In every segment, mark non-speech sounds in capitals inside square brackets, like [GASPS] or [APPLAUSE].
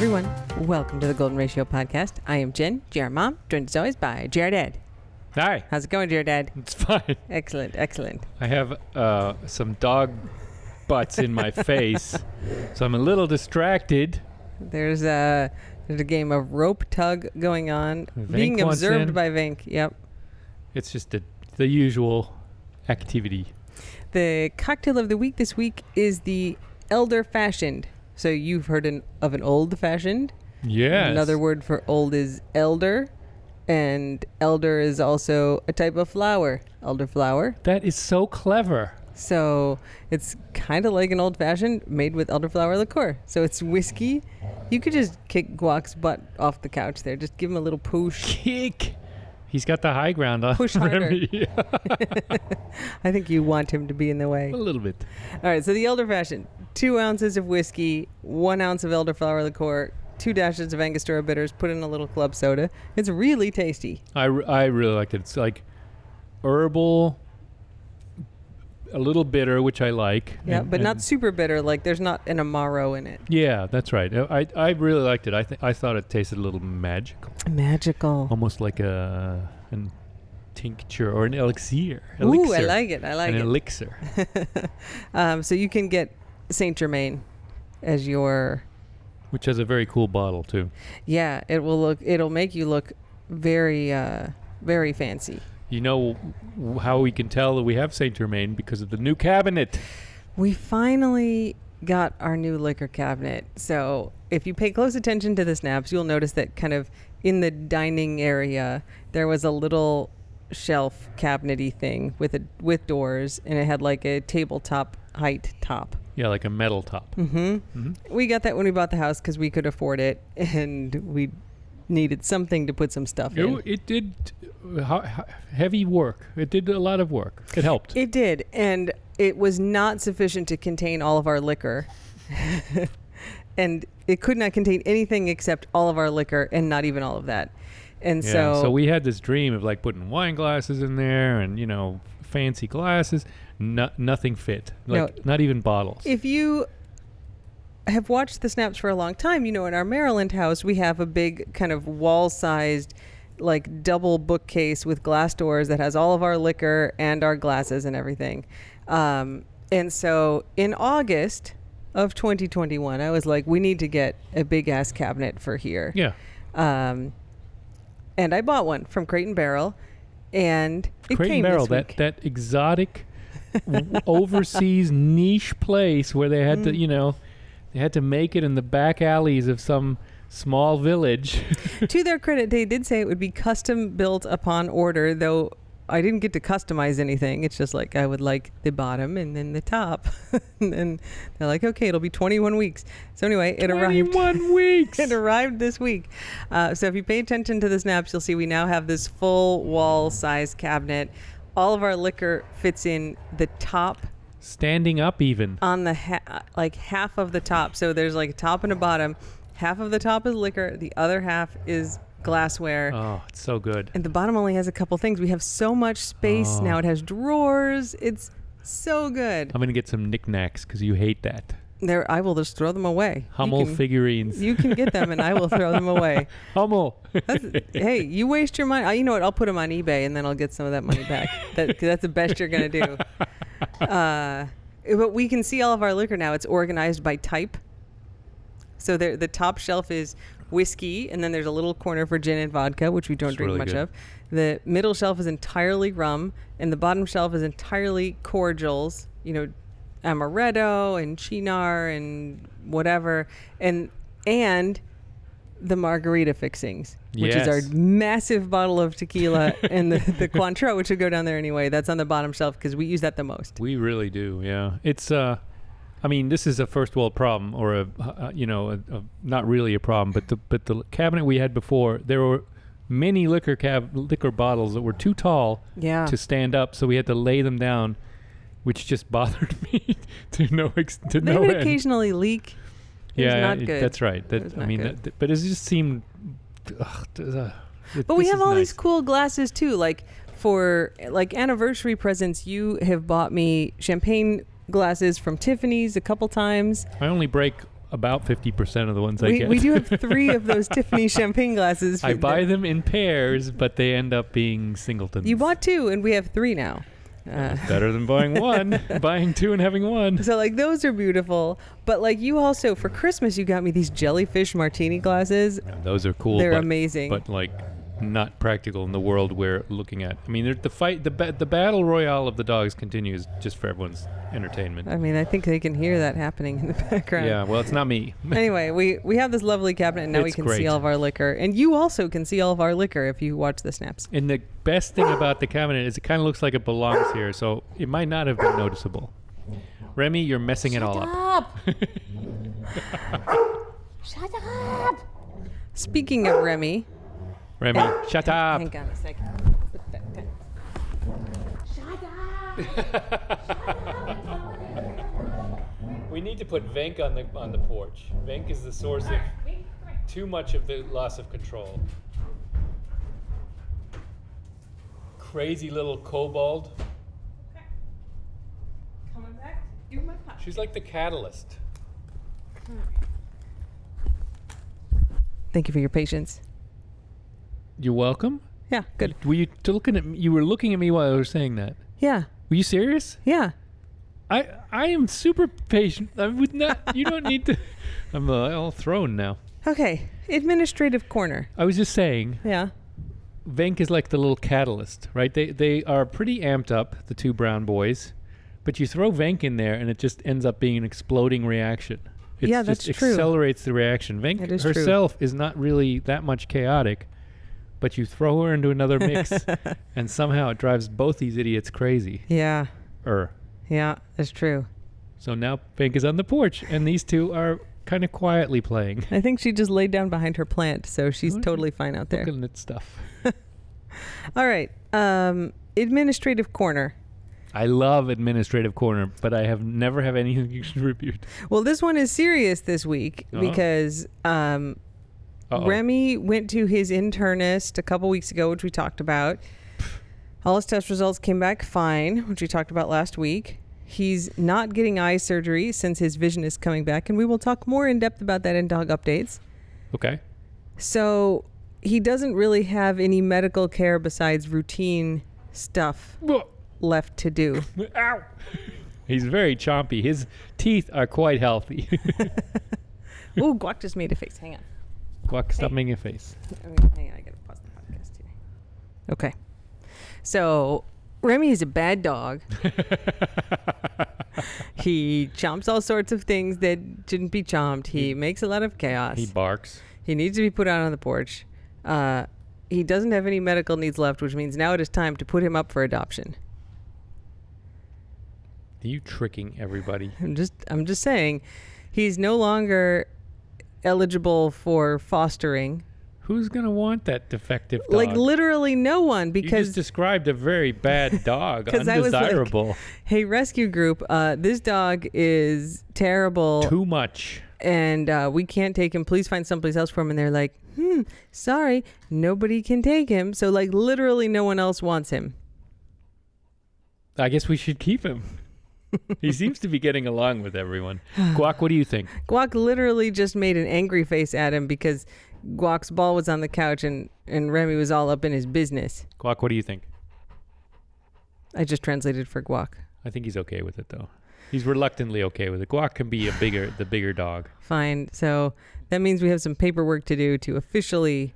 everyone. Welcome to the Golden Ratio podcast. I am Jen, GR Mom, joined as always by GR Dad. Hi. How's it going, GR Dad? It's fine. Excellent, excellent. I have uh, some dog butts in my face, so I'm a little distracted. There's a there's a game of rope tug going on, Vink being observed by Vink. Yep. It's just a, the usual activity. The cocktail of the week this week is the elder fashioned. So you've heard an, of an old fashioned. Yes. Another word for old is elder, and elder is also a type of flower, elderflower. That is so clever. So it's kind of like an old fashioned made with elderflower liqueur. So it's whiskey. You could just kick Guac's butt off the couch there. Just give him a little push. Kick. He's got the high ground on Push [LAUGHS] harder. Remy. [LAUGHS] [LAUGHS] I think you want him to be in the way. a little bit. All right, so the elder fashion two ounces of whiskey, one ounce of elderflower liqueur, two dashes of Angostura bitters, put in a little club soda. It's really tasty. I, r- I really liked it. It's like herbal, a little bitter, which I like. Yeah, and- but not super bitter. Like there's not an amaro in it. Yeah, that's right. I I really liked it. I th- I thought it tasted a little magical. Magical. almost like a an tincture or an elixir. Ooh. I like it. I like an it. elixir. [LAUGHS] um, so you can get Saint Germain as your which has a very cool bottle too. yeah. It will look. It'll make you look very uh, very fancy. You know how we can tell that we have Saint Germain because of the new cabinet. We finally got our new liquor cabinet. So if you pay close attention to the snaps, you'll notice that kind of in the dining area there was a little shelf cabinety thing with a with doors, and it had like a tabletop height top. Yeah, like a metal top. hmm hmm We got that when we bought the house because we could afford it, [LAUGHS] and we needed something to put some stuff It, in. it did uh, heavy work. It did a lot of work. It helped. It did, and it was not sufficient to contain all of our liquor. [LAUGHS] and it could not contain anything except all of our liquor and not even all of that. And yeah. so, So, we had this dream of like putting wine glasses in there and you know fancy glasses. No, nothing fit. No. Like not even bottles. if you have watched the snaps for a long time, you know in our Maryland house we have a big kind of wall-sized like double bookcase with glass doors that has all of our liquor and our glasses and everything. Um, and so in August of 2021, I was like, we need to get a big ass cabinet for here. yeah. Um, and I bought one from Crate and Barrel, and it Crate came and Barrel, this that that exotic [LAUGHS] overseas niche place where they had to, Mm. you know, they had to make it in the back alleys of some small village. [LAUGHS] to their credit, they did say it would be custom built upon order, though I didn't get to customize anything. It's just like I would like the bottom and then the top. [LAUGHS] and then they're like, okay, it'll be 21 weeks. So anyway, it arrived. Twenty-one [LAUGHS] weeks. It arrived this week. Uh, so if you pay attention to the snaps, you'll see we now have this full wall size cabinet. All of our liquor fits in the top Standing up, even. on the ha- like half of the top. So there's like a top and a bottom. Half of the top is liquor. The other half is glassware. Oh, it's so good. And the bottom only has a couple things. We have so much space Oh. now. It has drawers. It's so good. I'm gonna get some knickknacks because you hate that. There, I will just throw them away. You Hummel can- figurines. You can get them, and I will throw them away. [LAUGHS] Hummel. That's, hey, you waste your money. Uh, You know what? I'll put them on eBay, and then I'll get some of that money back. That, 'cause that's the best you're gonna do. [LAUGHS] Uh, but we can see all of our liquor now. It's organized by type. So there, the top shelf is whiskey, and then there's a little corner for gin and vodka, which we don't It's drink really much good. of. The middle shelf is entirely rum, and the bottom shelf is entirely cordials. You know, amaretto and Cynar and whatever, and and the margarita fixings, which is our massive bottle of tequila [LAUGHS] and the, the Cointreau, which would go down there anyway. That's on the bottom shelf because we use that the most. We really do, yeah. It's uh, I mean, this is a first world problem, or a uh, you know, a, a, not really a problem, but the but the cabinet we had before, there were many liquor cab liquor bottles that were too tall Yeah. to stand up, so we had to lay them down, which just [LAUGHS] bothered me [LAUGHS] to no ex- to they no would end. occasionally leak. It yeah, not it- good. that's right. That I mean, that, but it just seemed. Ugh, uh, it- But we have all these cool glasses too. Like for like anniversary presents, you have bought me champagne glasses from Tiffany's a couple times. I only break about 50% of the ones I We, get. we do have [LAUGHS] three of those Tiffany champagne glasses. I buy them in pairs, but they end up being singletons. You bought two, and we have three now. Uh, [LAUGHS] better than buying one, [LAUGHS] buying two and having one. so like those are beautiful, but like you also for Christmas you got me these jellyfish martini glasses. Yeah, those are cool. They're but, amazing. but like not practical in the world we're looking at. I mean, the fight, the ba- the battle royale of the dogs continues just for everyone's entertainment. I mean, I think they can hear that happening in the background. yeah, well, it's not me. [LAUGHS] anyway, we we have this lovely cabinet, and now we can great. see all of our liquor, and you also can see all of our liquor if you watch the snaps. And the best thing about the cabinet is it kind of looks like it belongs here, so it might not have been noticeable. Remy, you're messing it all up. Shut up! [LAUGHS] Speaking of Remy, Remy, shut up. hang on a second. Shut up! We need to put Venk on the on the porch. Venk is the source of too much of the loss of control. Crazy little kobold. Coming back, you my pot. She's like the catalyst. Thank you for your patience. You're welcome. Yeah, good. Were you t- looking at me, you were looking at me while I was saying that? Yeah, Were you serious? yeah. I I am super patient. I would not. You don't need to. [LAUGHS] I'm uh, all thrown now. Okay, administrative corner. I was just saying, Yeah. Venk is like the little catalyst, right? They they are pretty amped up, the two brown boys, but you throw Venk in there, and it just ends up being an exploding reaction. It Yeah, just that's true. accelerates the reaction. Venk That is true. herself is not really that much chaotic, but you throw her into another mix, [LAUGHS] and somehow it drives both these idiots crazy. Yeah, Er. yeah, that's true. So now Venk is on the porch, and these two are kind of quietly playing, I think she just laid down behind her plant, so she's Okay. totally fine out there. looking at stuff. [LAUGHS] All right, um, administrative corner. I love administrative corner, but I have never have anything [LAUGHS] to contribute. Well, this one is serious this week Oh. because um, Uh-oh. Remy went to his internist a couple weeks ago, which we talked about. All his test results came back fine, which we talked about last week. He's not getting eye surgery since his vision is coming back, and we will talk more in depth about that in dog updates. Okay. So he doesn't really have any medical care besides routine stuff left to do. [LAUGHS] Ow. He's very chompy. His teeth are quite healthy. [LAUGHS] [LAUGHS] Ooh, Guac just made a face. Hang on. Guac, stop making a face. I mean, hang on, I gotta pause the podcast here. Okay. So Remy is a bad dog. [LAUGHS] he chomps all sorts of things that shouldn't be chomped. He makes a lot of chaos. He barks. He, barks. needs to be put out on the porch. Uh, he doesn't have any medical needs left, which means now it is time to put him up for adoption. Are you tricking everybody? I'm just I'm just saying he's no longer eligible for fostering. Who's gonna want that defective dog? Like literally no one because you just described a very bad [LAUGHS] dog, was like- undesirable. Hey, rescue group, uh, this dog is terrible Too much. and uh, we can't take him. Please find someplace else for him. And they're like, hmm, sorry, nobody can take him. So, like, literally no one else wants him. I guess we should keep him. He seems to be getting along with everyone. Guac, what do you think? [SIGHS] Guac literally just made an angry face at him because Guac's ball was on the couch and, and Remy was all up in his business. Guac, what do you think? I just translated for Guac. I think he's okay with it though. He's reluctantly okay with it. Guac can be a bigger, the bigger dog. Fine. So that means we have some paperwork to do to officially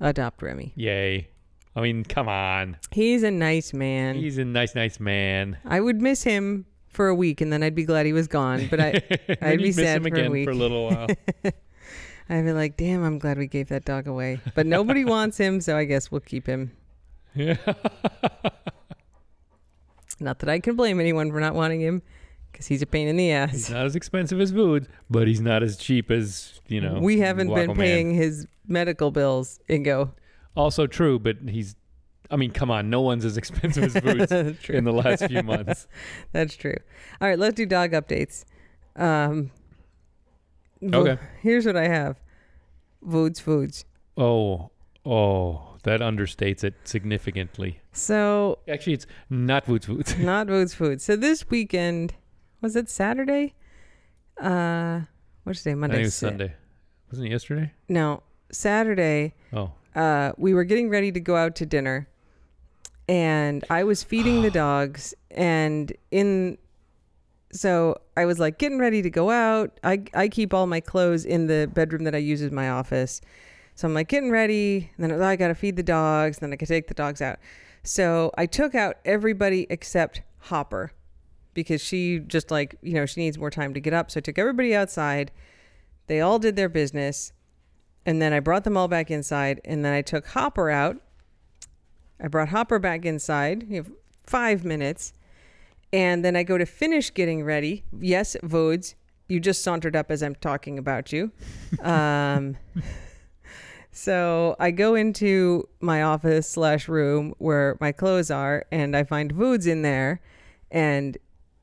adopt Remy. Yay! I mean, come on. He's a nice man. He's a nice, nice man. I would miss him for a week and then I'd be glad he was gone. But I, [LAUGHS] I'd be sad for a week. for a little while. [LAUGHS] I'd be like, damn, I'm glad we gave that dog away. But nobody [LAUGHS] wants him, so I guess we'll keep him. yeah. Not that I can blame anyone for not wanting him, because he's a pain in the ass. He's not as expensive as food, but he's not as cheap as you know. we haven't been Guaco Man. paying his medical bills, Ingo. Also true, but he's. I mean, come on. No one's as expensive as Boots [LAUGHS] in the last few months. [LAUGHS] That's true. All right, let's do dog updates. Um, vo- Okay. Here's what I have. Foods, foods. Oh, oh, that understates it significantly. So Actually, it's not Boots Boots. [LAUGHS] not Foods, foods. So this weekend, was it Saturday? Uh, what's today? I Monday. think it was Sunday. Wasn't it yesterday? No, Saturday. Oh, uh, we were getting ready to go out to dinner and I was feeding the [SIGHS] dogs and in so I was like getting ready to go out. I I keep all my clothes in the bedroom that I use as my office. So I'm like getting ready, and then oh, I got to feed the dogs, then I could take the dogs out. So I took out everybody except Hopper because she just like, you know, she needs more time to get up. So I took everybody outside. They all did their business. And then I brought them all back inside. And then I took Hopper out. I brought Hopper back inside. You have five minutes. And then I go to finish getting ready. Yes, Vodes, you just sauntered up as I'm talking about you. [LAUGHS] Um, so I go into my office slash room where my clothes are, and I find Vodes in there, and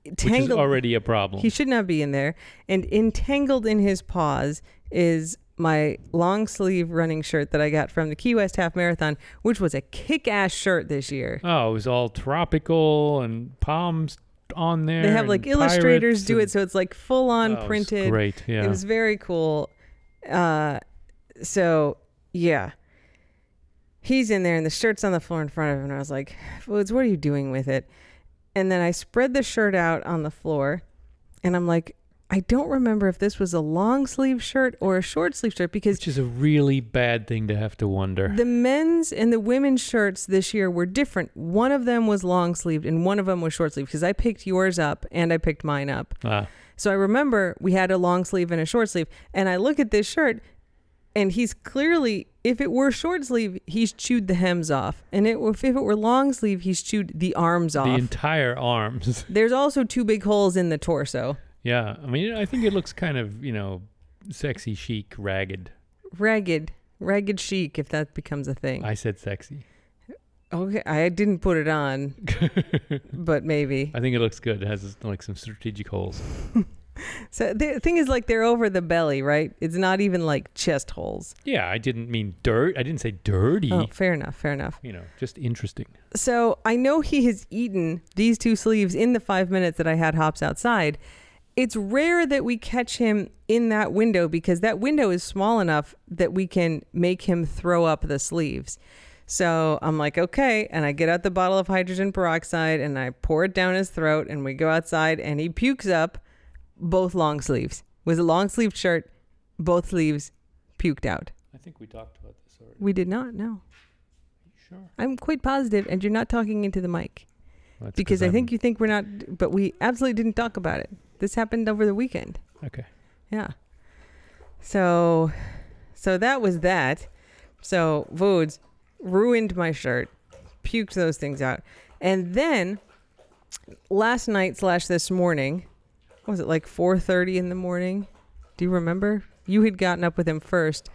which is tangled. already a problem. He should not be in there. And entangled in his paws is my long sleeve running shirt that I got from the Key West Half Marathon, which was a kick ass shirt this year. oh, it was all tropical and palms on there. They have like illustrators do it, so it's like full on Oh, printed. Great, yeah. It was very cool. Uh, so yeah, he's in there, and the shirt's on the floor in front of him. And I was like, "Woods, what are you doing with it?" And then I spread the shirt out on the floor, and I'm like, I don't remember if this was a long sleeve shirt or a short sleeve shirt because Which is a really bad thing to have to wonder. the men's and the women's shirts this year were different. One of them was long sleeved and one of them was short sleeved because I picked yours up and I picked mine up. ah, So I remember we had a long sleeve and a short sleeve. And I look at this shirt and he's clearly, if it were short sleeve, he's chewed the hems off. And it, if it were long sleeve, he's chewed the arms off. the entire arms. There's also two big holes in the torso. Yeah, I mean, I think it looks kind of, you know, sexy, chic, ragged. Ragged, ragged chic, if that becomes a thing. I said sexy. okay, I didn't put it on, [LAUGHS] but maybe. I think it looks good. It has like some strategic holes. [LAUGHS] So the thing is, like, they're over the belly, right? It's not even like chest holes. Yeah, I didn't mean dirt. I didn't say dirty. Oh, fair enough, fair enough. You know, just interesting. So I know he has eaten these two sleeves in the five minutes that I had hops outside. It's rare that we catch him in that window because that window is small enough that we can make him throw up the sleeves. So I'm like, okay. And I get out the bottle of hydrogen peroxide and I pour it down his throat and we go outside and he pukes up both long sleeves. Was a long sleeved shirt, both sleeves puked out. I think we talked about this already. We did not no. Sure. I'm quite positive, and you're not talking into the mic because I I'm- think you think we're not, but we absolutely didn't talk about it. This happened over the weekend. Okay. Yeah. So, so that was that. So Vodes ruined my shirt, puked those things out, and then last night slash this morning, what was it like 4:30 in the morning? Do you remember? You had gotten up with him first,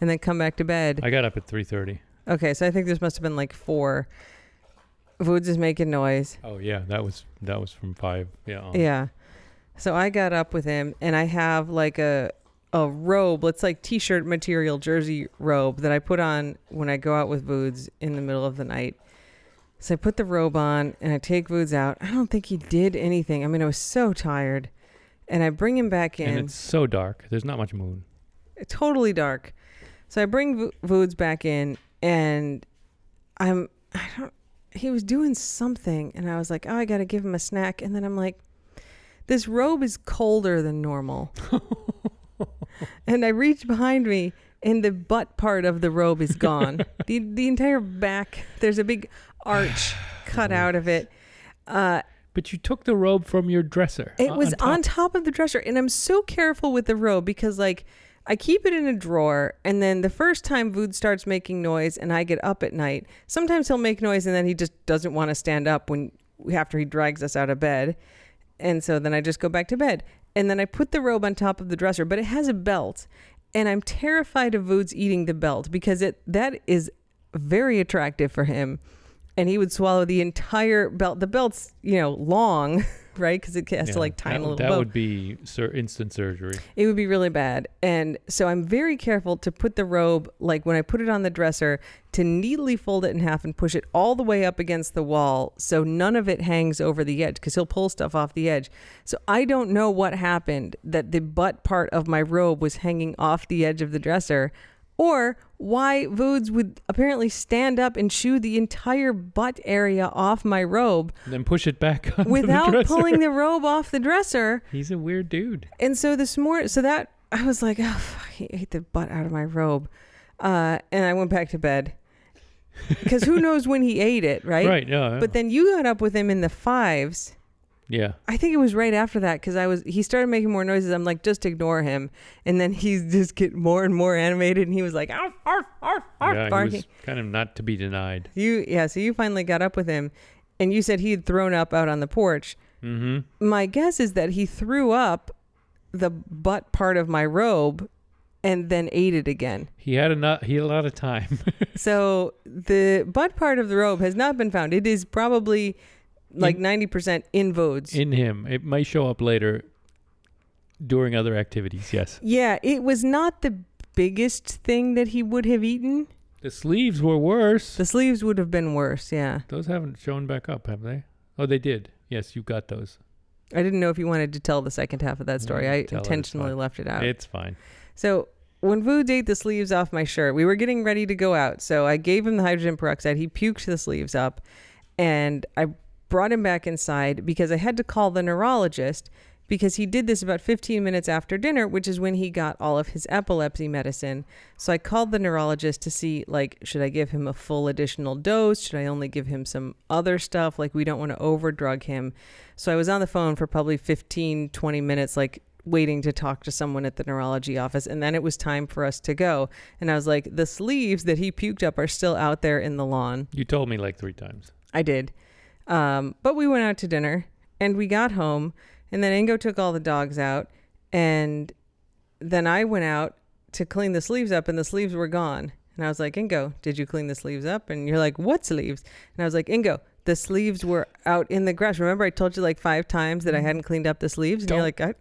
and then come back to bed. I got up at 3:30. Okay, so I think this must have been like four. Vodes is making noise. Oh yeah, that was that was from 5. Yeah. on. Yeah. So I got up with him and I have like a a robe, it's like t-shirt material jersey robe that I put on when I go out with Voods in the middle of the night. So I put the robe on and I take Voods out. I don't think he did anything. I mean, I was so tired. And I bring him back in. And it's so dark. There's not much moon. totally dark. So I bring Vo- Voods back in, and I'm I don't. He was doing something, and I was like, oh, I got to give him a snack. And then I'm like, this robe is colder than normal. [LAUGHS] and I reach behind me, and the butt part of the robe is gone. the The entire back, there's a big arch [SIGHS] cut out of it. Uh, But you took the robe from your dresser. it on- was on on top. top of the dresser, and I'm so careful with the robe because, like, I keep it in a drawer, and then the first time Vood starts making noise, and I get up at night, sometimes he'll make noise, and then he just doesn't want to stand up when after he drags us out of bed, and so then I just go back to bed, and then I put the robe on top of the dresser, but it has a belt, and I'm terrified of Vood's eating the belt because it that is very attractive for him. And he would swallow the entire belt. The belt's, you know, long, [LAUGHS] right? Because it has Yeah, to like tie that, in a little That bow. would be sur- instant surgery. It would be really bad. And so I'm very careful to put the robe, like when I put it on the dresser, to neatly fold it in half and push it all the way up against the wall so none of it hangs over the edge because he'll pull stuff off the edge. So I don't know what happened that the butt part of my robe was hanging off the edge of the dresser or why Voods would apparently stand up and chew the entire butt area off my robe And then push it back [LAUGHS] the without dresser. pulling the [LAUGHS] robe off the dresser. He's a weird dude. And so this morning, so that I was like, oh, fuck, he ate the butt out of my robe. Uh, and I went back to bed because who [LAUGHS] knows when he ate it, right? Right. Yeah. yeah. But then you got up with him in the fives. Yeah. I think it was right after that because I was he started making more noises. I'm like, just ignore him, and then [LAUGHS] he's just get more and more animated, and he was like, arf, arf, arf, arf, Yeah. He barking. was kind of not to be denied. You yeah, so you finally got up with him, and you said he had thrown up out on the porch. Mm-hmm. My guess is that he threw up the butt part of my robe and then ate it again. He had a not, he had a lot of time. [LAUGHS] So the butt part of the robe has not been found. It is probably like ninety percent in Vodes. in him. It might show up later during other activities. Yes. yeah, it was not the biggest thing that he would have eaten. The sleeves were worse. The sleeves would have been worse. Yeah, Those haven't shown back up, have they? Oh, they did. Yes, you got those. I didn't know if you wanted to tell the second half of that story. Yeah, I tell it, intentionally left it out. It's fine. So when Vood ate the sleeves off my shirt, we were getting ready to go out. So I gave him the hydrogen peroxide. He puked the sleeves up, and I brought him back inside because I had to call the neurologist because he did this about 15 minutes after dinner, which is when he got all of his epilepsy medicine. So I called the neurologist to see like should I give him a full additional dose? Should I only give him some other stuff? Like we don't want to overdrug him. So I was on the phone for probably 15 20 minutes like waiting to talk to someone at the neurology office and then it was time for us to go. And I was like the sleeves that he puked up are still out there in the lawn. You told me like three times. I did. Um, but we went out to dinner and we got home and then Ingo took all the dogs out and then I went out to clean the sleeves up and the sleeves were gone. And I was like, Ingo, did you clean the sleeves up? And you're like, what sleeves? And I was like, Ingo, the sleeves were out in the grass. Remember I told you like five times that I hadn't cleaned up the sleeves? And you're Don't- like, I,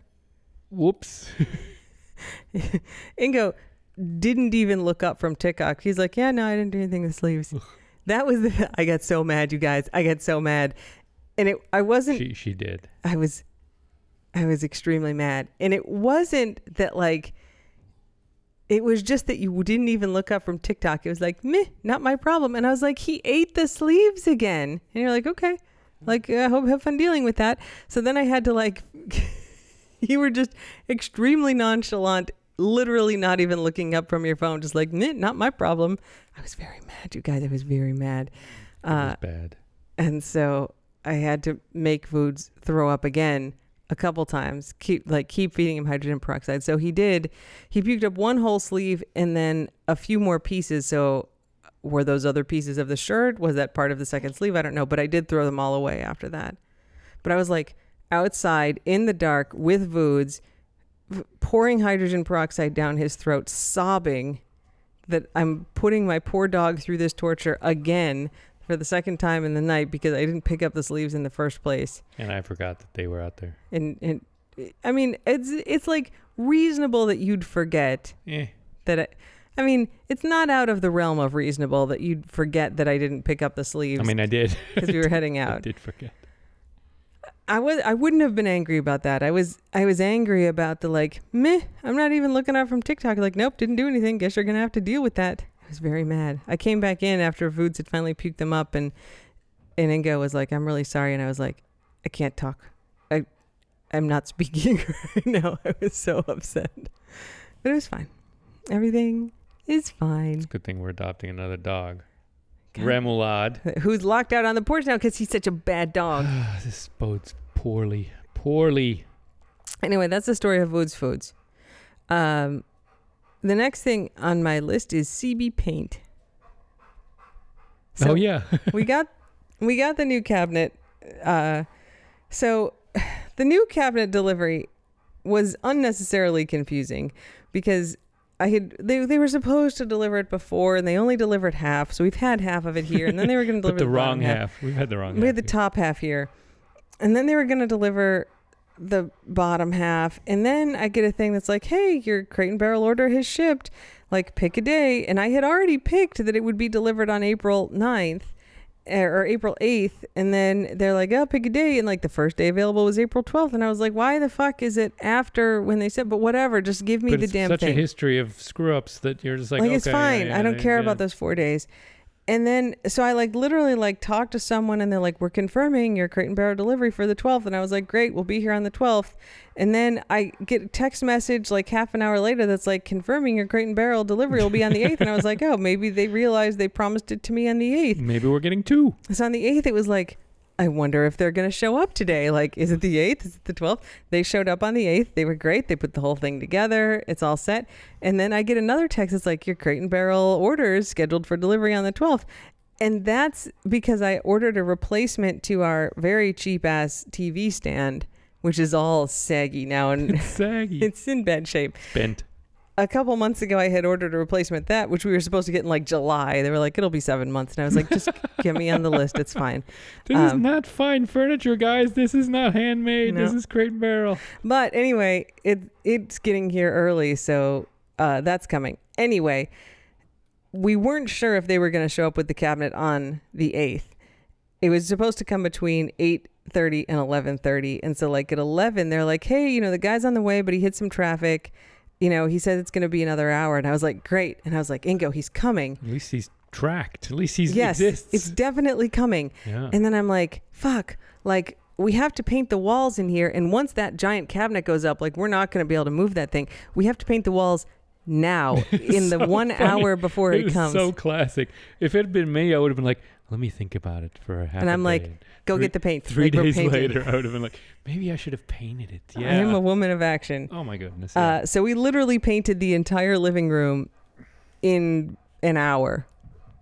Whoops. [LAUGHS] Ingo didn't even look up from TikTok. He's like, yeah, no, I didn't do anything with sleeves. That was the, [LAUGHS] I got so mad, you guys. I got so mad. And it, I wasn't, she she did. I was, I was extremely mad. And it wasn't that like, it was just that you didn't even look up from TikTok. It was like, meh, not my problem. And I was like, he ate the sleeves again. And you're like, okay, like, I hope have fun dealing with that. So then I had to like, [LAUGHS] you were just extremely nonchalant, literally not even looking up from your phone, just like, not my problem. I was very mad, you guys. I was very mad. It was Uh, bad. and so I had to make foods throw up again a couple times. Keep like keep feeding him hydrogen peroxide. So he did. He puked up one whole sleeve and then a few more pieces. So were those other pieces of the shirt? Was that part of the second sleeve? I don't know. But I did throw them all away after that. But I was like outside in the dark with Voods, pouring hydrogen peroxide down his throat, sobbing that I'm putting my poor dog through this torture again for the second time in the night because I didn't pick up the sleeves in the first place. And I forgot that they were out there. And and I mean, it's it's like reasonable that you'd forget Eh. that I, I mean, it's not out of the realm of reasonable that you'd forget that I didn't pick up the sleeves I mean, I did. [LAUGHS] because we were heading out. I did forget. I was I wouldn't have been angry about that. I was I was angry about the like, meh, I'm not even looking up from TikTok. Like, nope, didn't do anything. Guess you're gonna have to deal with that. I was very mad. I came back in after Foods had finally puked them up and and Ingo was like, I'm really sorry and I was like, I can't talk. I I'm not speaking [LAUGHS] right now. I was so upset. But it was fine. Everything is fine. It's a good thing we're adopting another dog. Remoulade. [LAUGHS] Who's locked out on the porch now because he's such a bad dog. [SIGHS] this bodes poorly. Poorly. Anyway, that's the story of Woods Foods. Um, the next thing on my list is CB paint. So oh yeah. [LAUGHS] we got we got the new cabinet. Uh, so [SIGHS] the new cabinet delivery was unnecessarily confusing because I had they they were supposed to deliver it before and they only delivered half. So we've had half of it here, and then they were going [LAUGHS] to deliver the wrong bottom half. We've had the wrong we half. had the here. top half here. and then they were going to deliver the bottom half and then i get a thing that's like hey your crate and barrel order has shipped like pick a day and i had already picked that it would be delivered on april 9th eh, or april 8th and then they're like oh pick a day and like the first day available was april 12th and i was like why the fuck is it after when they said but whatever just give me but the damn such thing such a history of screw ups that you're just like, like okay, it's fine. yeah, I don't yeah, care yeah. about those four days. And then so I like literally like talked to someone and they're like, We're confirming your crate and barrel delivery for the twelfth. And I was like, Great, we'll be here on the twelfth. And then I get a text message like half an hour later that's like confirming your crate and barrel delivery will be on the eighth. and I was like, Oh, maybe they realized they promised it to me on the eighth. Maybe we're getting two. So on the 8th, it was like, I wonder if they're going to show up today. Like, is it the 8th? Is it the 12th? They showed up on the 8th. They were great. They put the whole thing together. It's all set. And then I get another text. It's like, your crate and barrel order is scheduled for delivery on the 12th. And that's because I ordered a replacement to our very cheap ass TV stand, which is all saggy now and It's saggy. [LAUGHS] it's in bad shape bent. A couple months ago I had ordered a replacement that which we were supposed to get in like July. They were like it'll be 7 months and I was like just [LAUGHS] get me on the list. It's fine. This is Um, not fine furniture, guys. This is not handmade. This is crate and barrel. But anyway, it it's getting here early, so uh, that's coming. Anyway, we weren't sure if they were going to show up with the cabinet on the 8th. It was supposed to come between 8:30 and 11:30, and so like at 11 they're like, "Hey, you know, the guy's on the way, but he hit some traffic. You know, he said it's going to be another hour." And I was like, "Great." And I was like, "Ingo, he's coming." At least he's tracked. At least he's yes, exists. it's definitely coming. yeah. And then I'm like, fuck, like we have to paint the walls in here. And once that giant cabinet goes up, like we're not going to be able to move that thing. We have to paint the walls now [LAUGHS] in the one funny. hour before it it comes. so classic. If it had been me, I would have been like, let me think about it for a half And I'm like. Go three- get the paint. Three Like, days later, I would have been like, maybe I should have painted it. Yeah. I am a woman of action. oh my goodness. yeah. Uh, so we literally painted the entire living room in an hour.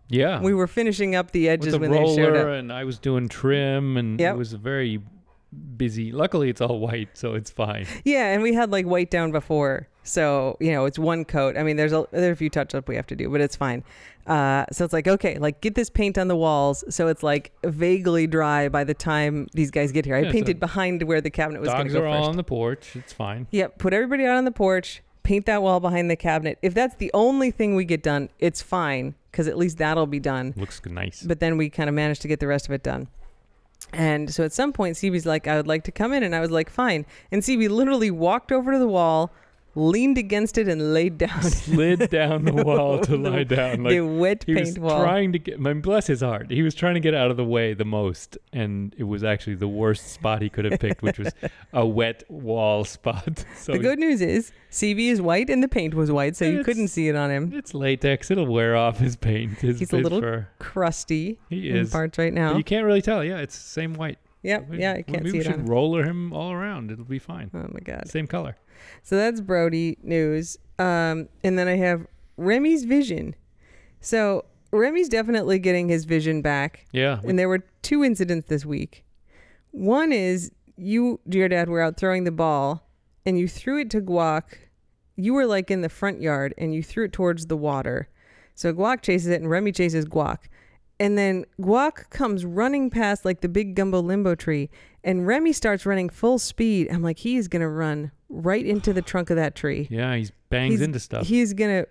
yeah. We were finishing up the with edges the when they showed up. and I was doing trim, and Yep. it was a very busy. Luckily, it's all white, so it's fine. Yeah, and we had like white down before, so you know it's one coat. I mean, there's a there are a few touch up we have to do, but it's fine. Uh, so it's like okay, like get this paint on the walls, so it's like vaguely dry by the time these guys get here. I Yeah, so painted behind where the cabinet was going to Dogs go are all first. on the porch. It's fine. Yep, put everybody out on the porch, paint that wall behind the cabinet. If that's the only thing we get done, it's fine because at least that'll be done. Looks nice. But then we kind of managed to get the rest of it done. And so at some point, CB's like, I would like to come in. And I was like, fine. And CB literally walked over to the wall, leaned against it, and laid down. [LAUGHS] Slid down the wall to lie [LAUGHS] down. the Like wet he was wall. trying to get. I mean, bless his heart. He was trying to get out of the way the most, and it was actually the worst spot he could have picked, which was a wet wall spot. [LAUGHS] So the good news is CB is white and the paint was white, so you couldn't see it on him. it's latex. It'll wear off his paint. His, He's a little fur. Crusty He in is. parts right But now. you can't really tell. Yeah, it's the same white. Yep. We- Yeah, I can't maybe see we it on should roller him all around. It'll be fine. Oh my god. Same color. So that's Brody news. Um, and then I have Remy's vision. So Remy's definitely getting his vision back. Yeah. And there were two incidents this week. One is you, dear dad, were out throwing the ball and you threw it to Guac. You were like in the front yard and you threw it towards the water. So Guac chases it and Remy chases Guac. And then Guac comes running past like the big gumbo limbo tree and Remy starts running full speed. I'm like, he is going to run right into the trunk of that tree. yeah, he bangs He's- into stuff. He's going to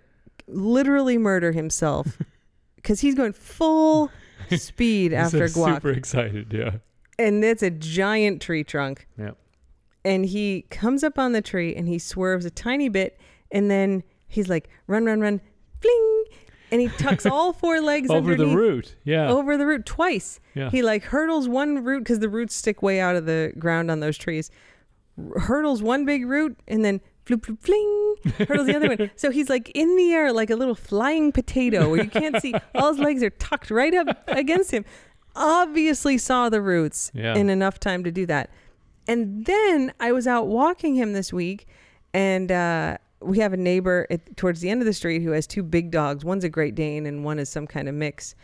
literally murder himself [LAUGHS] because he's going full speed after so Guac super excited. Yeah. and it's a giant tree trunk. Yep. And he comes up on the tree and he swerves a tiny bit, and then he's like, "Run, run, run, fling!" And he tucks all four legs Over the root. Yeah. over the root twice. yeah. He like hurdles one root because the roots stick way out of the ground on those trees. R- hurdles one big root and then floop, floop, fling, hurdles the other one. [LAUGHS] So he's like in the air like a little flying potato where you can't see. [LAUGHS] All his legs are tucked right up against him. Obviously saw the roots Yeah. in enough time to do that. And then I was out walking him this week, and uh, we have a neighbor at, towards the end of the street who has two big dogs. One's a Great Dane, and one is some kind of mix.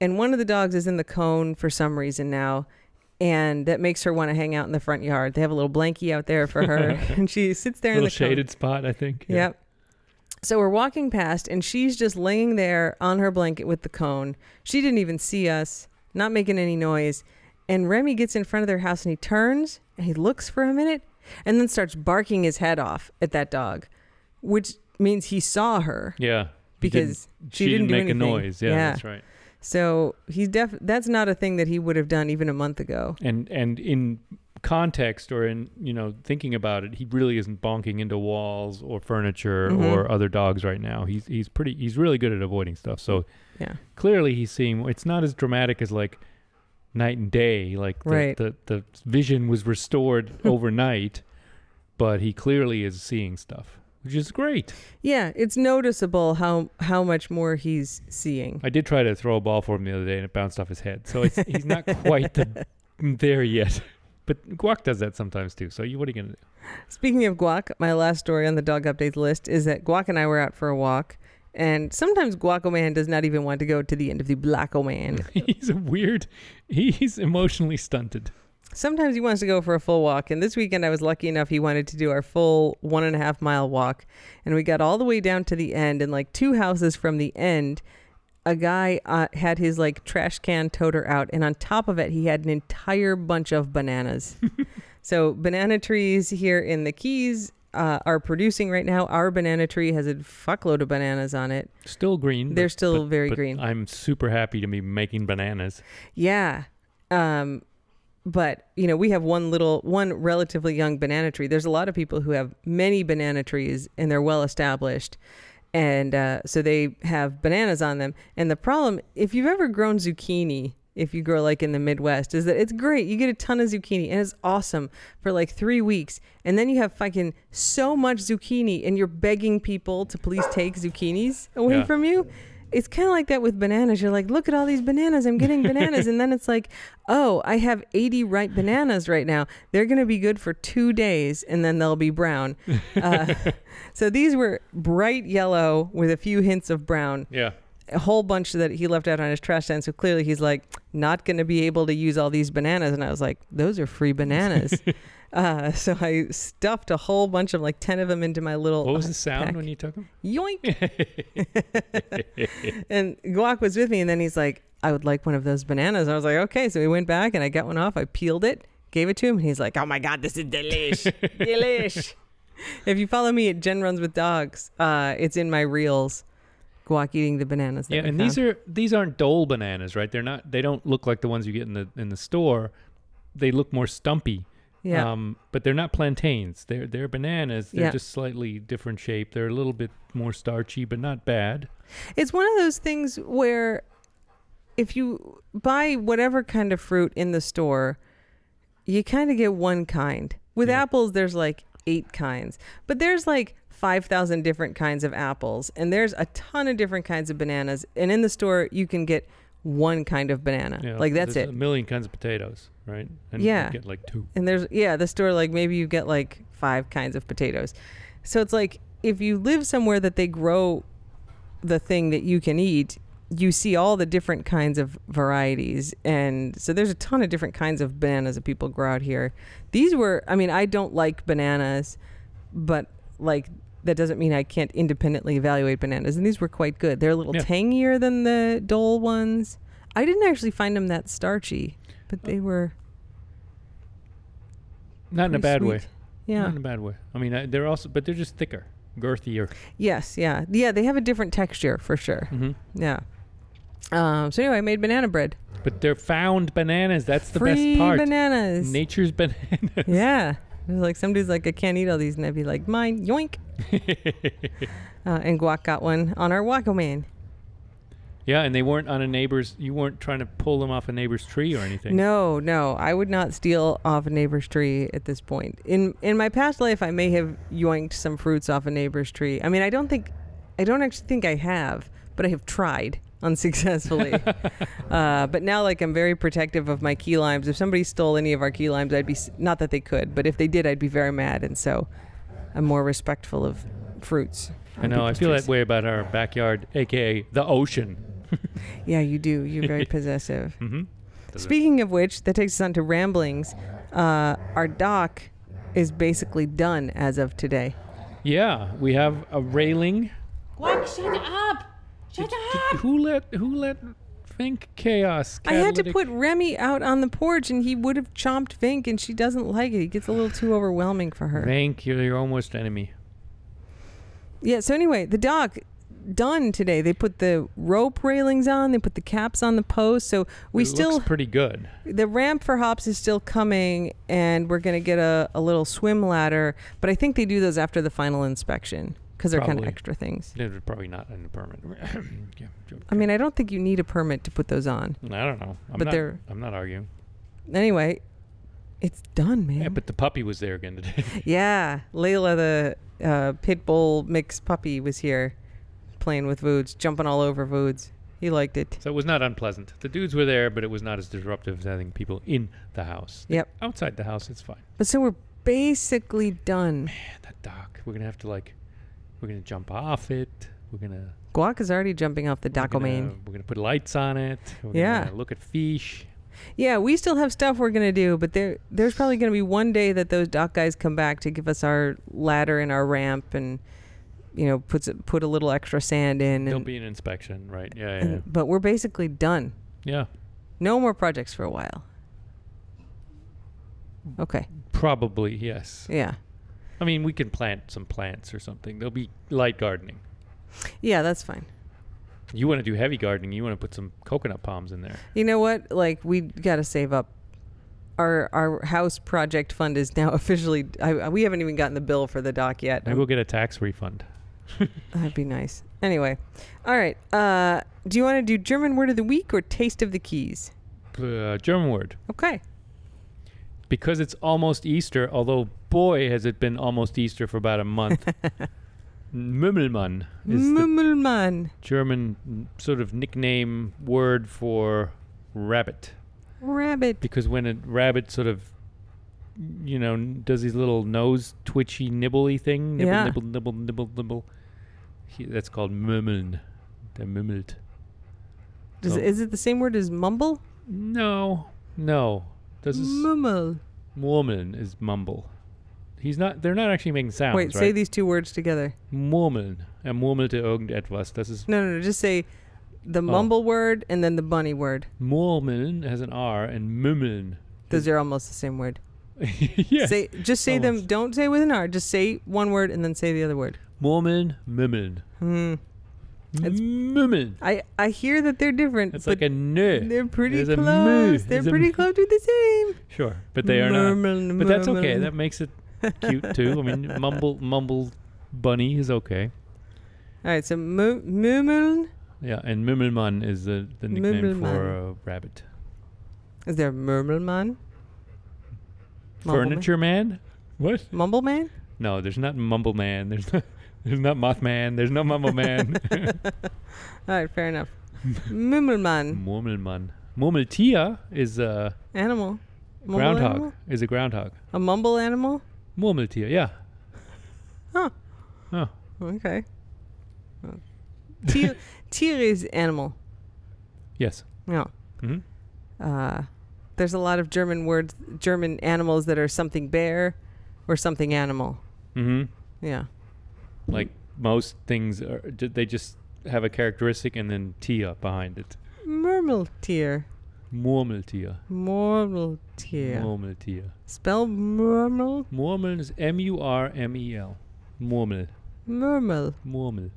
And one of the dogs is in the cone for some reason now, and that makes her want to hang out in the front yard. They have a little blankie out there for her, [LAUGHS] [LAUGHS] and she sits there in the cone. shaded spot, I think. Yeah. Yep. So we're walking past, and she's just laying there on her blanket with the cone. She didn't even see us, not making any noise. And Remy gets in front of their house and he turns and he looks for a minute and then starts barking his head off at that dog, which means he saw her Yeah. Because didn't- she, she didn't, do make anything. a noise. Yeah, Yeah. that's right. So he's def that's not a thing that he would have done even a month ago. And and in context or in you know thinking about it, he really isn't bonking into walls or furniture Mhm. or other dogs right now. He's he's pretty he's really good at avoiding stuff. So Yeah. clearly he's seeing it's not as dramatic as like night and day like the, Right. the, the vision was restored [LAUGHS] overnight but he clearly is seeing stuff which is great Yeah, it's noticeable how how much more he's seeing. i did try to throw a ball for him the other day and it bounced off his head so it's, he's not quite the, [LAUGHS] there yet but guac does that sometimes too so you what are you gonna do Speaking of Guac, my last story on the dog updates list is that Guac and I were out for a walk, and sometimes Guaco Man does not even want to go to the end of the Blacko Man. [LAUGHS] he's a weird he's emotionally stunted Sometimes he wants to go for a full walk, and this weekend I was lucky enough he wanted to do our full one and a half mile walk, and we got all the way down to the end, and like two houses from the end, a guy uh, had his like trash can toter out, and on top of it he had an entire bunch of bananas. [LAUGHS] so banana trees here in the Keys. Uh, are producing right now. Our banana tree has a fuckload of bananas on it. still green They're but- still but- very but green. i'm super happy to be making bananas Yeah. Um, but you know, we have one little, one relatively young banana tree. There's a lot of people who have many banana trees and they're well established. And uh, so they have bananas on them. And the problem, if you've ever grown zucchini, if you grow like in the Midwest, is that it's great. You get a ton of zucchini and it's awesome for like three weeks. And then you have fucking so much zucchini and you're begging people to please take zucchinis away Yeah. from you. It's kind of like that with bananas. You're like, look at all these bananas. I'm getting bananas. and then it's like, oh, I have 80 ripe bananas right now. They're going to be good for two days and then they'll be brown. [LAUGHS] Uh, [LAUGHS] so these were bright yellow with a few hints of brown yeah a whole bunch that he left out on his trash can. So clearly he's like not going to be able to use all these bananas. And I was like, those are free bananas. [LAUGHS] uh, so I stuffed a whole bunch of like 10 of them into my little what was uh, the sound pack. when you took them yoink. [LAUGHS] [LAUGHS] and Guac was with me. And then he's like, I would like one of those bananas. And I was like, okay. So we went back and I got one off. I peeled it, gave it to him. And he's like, oh my God, this is delish. delish. If you follow me at Jen Runs with Dogs, uh, it's in my reels. Guac eating the bananas. That Yeah, and found. these are these aren't dole bananas, right? They're not. They don't look like the ones you get in the in the store. They look more stumpy. yeah. Um, but they're not plantains. They're they're bananas. They're Yeah. just slightly different shape. They're a little bit more starchy, but not bad. It's one of those things where if you buy whatever kind of fruit in the store, you kind of get one kind. With Yeah. apples, there's like eight kinds, but there's like 5,000 different kinds of apples, and there's a ton of different kinds of bananas. And in the store, you can get one kind of banana. Yeah, like that's there's it. A million kinds of potatoes, right? And you Yeah. get like two. And there's yeah, the store like maybe you get like five kinds of potatoes. So it's like if you live somewhere that they grow the thing that you can eat, you see all the different kinds of varieties. And so there's a ton of different kinds of bananas that people grow out here. These were I mean, I don't like bananas, but like that doesn't mean I can't independently evaluate bananas. And these were quite good. They're a little Yeah. tangier than the Dole ones. I didn't actually find them that starchy, but they were Not in a bad way. Yeah. Not in a bad way. I mean, uh, they're also, but they're just thicker, girthier. Yes, yeah, yeah. They have a different texture for sure. hmm Yeah. Um. So anyway, I made banana bread. But they're found bananas. That's the Free best part. bananas. Nature's [LAUGHS] bananas. Yeah. It was like somebody's like, I can't eat all these, and I'd be like, mine, yoink. [LAUGHS] uh, and Guac got one on our Waco Man. yeah, and they weren't on a neighbor's. You weren't trying to pull them off a neighbor's tree or anything. No, no, I would not steal off a neighbor's tree at this point. In in my past life, I may have yoinked some fruits off a neighbor's tree. I mean, I don't think, I don't actually think I have, but I have tried unsuccessfully. [LAUGHS] uh, but now, like, I'm very protective of my key limes. If somebody stole any of our key limes, I'd be not that they could, but if they did, I'd be very mad. And so, I'm more respectful of fruits. I know. I feel trees. that way about our backyard, aka the ocean. [LAUGHS] Yeah, you do. You're very [LAUGHS] possessive. hmm Speaking of which, that takes us on to ramblings. Uh, our dock is basically done as of today. Yeah, we have a railing. Guac, shut up! Shut up! who let who let Vink chaos. I had to catalytic- put Remy out on the porch, and he would have chomped Vink, and she doesn't like it. It gets a little too overwhelming for her. Vink, you're your almost enemy. Yeah. So anyway, the dock done today. They put the rope railings on. They put the caps on the posts. So we it still looks pretty good. the ramp for hops is still coming, and we're gonna get a, a little swim ladder. But I think they do those after the final inspection because they're kind of Probably. extra things. They're probably not in the permit. [CLEARS THROAT] yeah, joke. I mean, I don't think you need a permit to put those on. I don't know. I'm but not, they're- I'm not arguing. Anyway, it's done, man. Yeah, but the puppy was there again today. [LAUGHS] Yeah, Layla, the uh, pit bull mixed puppy, was here playing with Voods, jumping all over Voods. He liked it. so it was not unpleasant. The dudes were there, but it was not as disruptive as having people in the house. Yep. Outside the house, it's fine. But so we're basically done. Man, that dock. We're gonna have to like, we're gonna jump off it. We're gonna. Guac is already jumping off the we're. We're gonna put lights on it. We're Yeah. Gonna look at fish. Yeah, we still have stuff we're gonna do, but there there's probably gonna be one day that those dock guys come back to give us our ladder and our ramp and you know puts it, put a little extra sand in. There'll be an inspection, right? Yeah, yeah. and- but we're basically done. yeah. No more projects for a while. Okay. Probably yes. Yeah. I mean, we can plant some plants or something. There'll be light gardening. Yeah, that's fine. You want to do heavy gardening? You want to put some coconut palms in there? You know what? Like we got to save up. Our our house project fund is now [LAUGHS] officially. I, I- we haven't even gotten the bill for the dock yet. Maybe we'll get a tax refund. [LAUGHS] That'd be nice. Anyway, all right. Uh, do you want to do German word of the week or taste of the keys? Uh, German word. Okay. Because it's almost Easter, although boy has it been almost Easter for about a month. [LAUGHS] Mümmelmann is the Mummelmann. German sort of nickname word for rabbit. Rabbit. Because when a rabbit sort of, you know, does his little nose twitchy nibbly thing, nibble, Yeah. nibble, nibble, nibble, nibble, he, that's called mümmeln. Der mümmelt. Does, So- is it the same word as mumble? No, no. Ist Mummel. murmeln is mumble. He's not. They're not actually making sounds. Wait, right? say these two words together. Murmeln. Er murmelte irgendetwas. Das ist No, no, no. Just say the Oh. mumble word and then the bunny word. murmeln has an R and mümmeln. Those are almost the same word. [LAUGHS] yes. Say just say them. Don't say with an R. Just say one word and then say the other word. Murmeln, mümmeln. Hmm. It's- Mümmeln. I I hear that they're different, It's like a n. they're pretty There's close. They're There's pretty close to the same. Sure, but they are not. Murmel, But that's okay. murmel. That makes it [LAUGHS] cute too. I mean, mumble, mumble, bunny is okay. All right, so mu- Mummeln. Yeah, and Mümmelmann is the, the nickname for Mümmelmann. a rabbit. Is there Murmelmann? Furniture man? What? Mumble Man? No, there's not Mumble Man. There's not. There's not Mothman. There's no Mumble Man. [LAUGHS] All right, fair enough. Mummelmann. Murmelmann. Murmeltier is a Animal. Mumble groundhog. animal? Is a groundhog. A mumble animal? Murmeltier. Yeah. Huh. Oh. Okay. Tier, tier is animal. Yes. Yeah. hmm Uh, there's a lot of German words, German animals that are something bear or something animal. hmm Yeah. Like most things, are, they just have a characteristic and then tia behind it. Murmeltier. Murmeltier. Murmeltier. Murmeltier. Spell murmel. Murmeln is M-U-R-M-E-L. Murmel. Murmel. Murmel.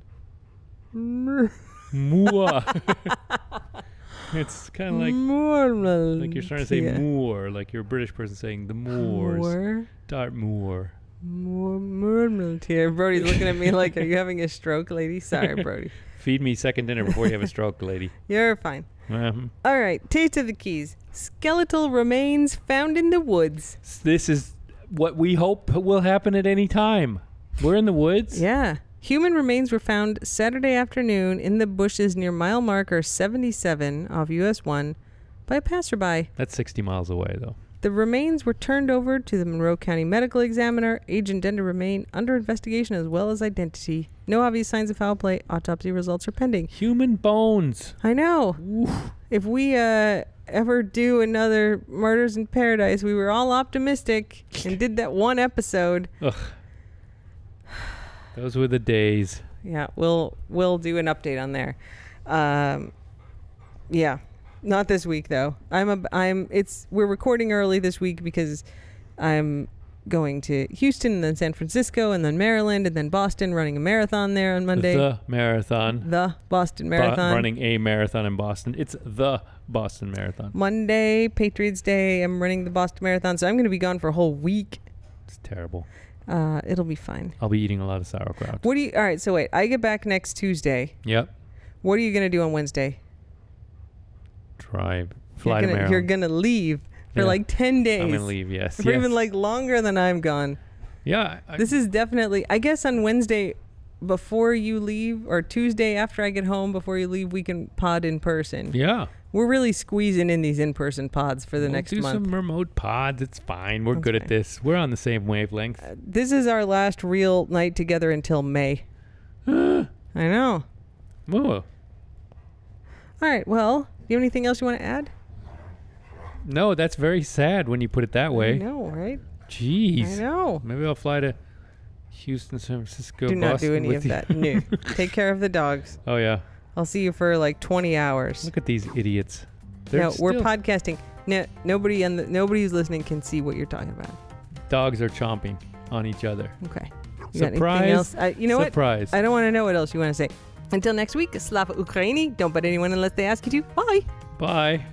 Mur- Moor. [LAUGHS] it's kind of like Murmel. like you're trying to say moor, like you're a British person saying the moors. Moor. Dartmoor. More Murmeltier. Brody's looking at me like, are you having a stroke, lady? Sorry, [LAUGHS] Brody. Feed me second dinner before you have a stroke, lady. [LAUGHS] You're fine. Um, All right. Taste of the keys. Skeletal remains found in the woods. this is what we hope will happen at any time. We're in the woods. Yeah. Human remains were found Saturday afternoon in the bushes near mile marker 77 off US 1 by a passerby. That's 60 miles away, though. The remains were turned over to the Monroe County Medical Examiner. Agent Dender remain under investigation as well as identity. No obvious signs of foul play. Autopsy results are pending. Human bones. I know. If we uh, ever do another Murders in Paradise, we were all optimistic and did that one episode. Ugh. Those were the days. Yeah, we'll we'll do an update on there. Um, yeah. Not this week though. I'm a I'm it's we're recording early this week because I'm going to Houston and then San Francisco and then Maryland and then Boston running a marathon there on Monday. The marathon. The Boston Bo- Marathon. running a marathon in Boston. It's the Boston Marathon. Monday, Patriots Day, I'm running the Boston Marathon, so I'm going to be gone for a whole week. It's terrible. Uh, it'll be fine. I'll be eating a lot of sauerkraut. What do you? All right, so wait, I get back next Tuesday. Yep. What are you going to do on Wednesday? Drive. Fly you're gonna, Maryland. You're going to leave for Yeah. like 10 days. I'm gonna leave. Yes. For yes. even like longer than I'm gone. yeah. I, This is definitely, I guess on Wednesday before you leave or Tuesday after I get home before you leave, we can pod in person. yeah. We're really squeezing in these in person pods for the we'll next do month. Do some remote pods. It's fine. We're That's good fine. at this. We're on the same wavelength. Uh, this is our last real night together until May. [GASPS] I know. Whoa. All right. Well, you have anything else you want to add? No, that's very sad when you put it that I way. know, right? Jeez. I know. Maybe I'll fly to Houston, San Francisco, Do not do any of you. that. [LAUGHS] No. Take care of the dogs. Oh yeah. I'll see you for like 20 hours. Look at these idiots. They're No, we're podcasting. No, nobody on the nobody who's listening can see what you're talking about. dogs are chomping on each other. Okay. You got Surprise. anything else? I, you know what? Surprise. I don't want to know what else you want to say. Until next week, Slava Ukraini. Don't bet anyone unless they ask you to. Bye. Bye.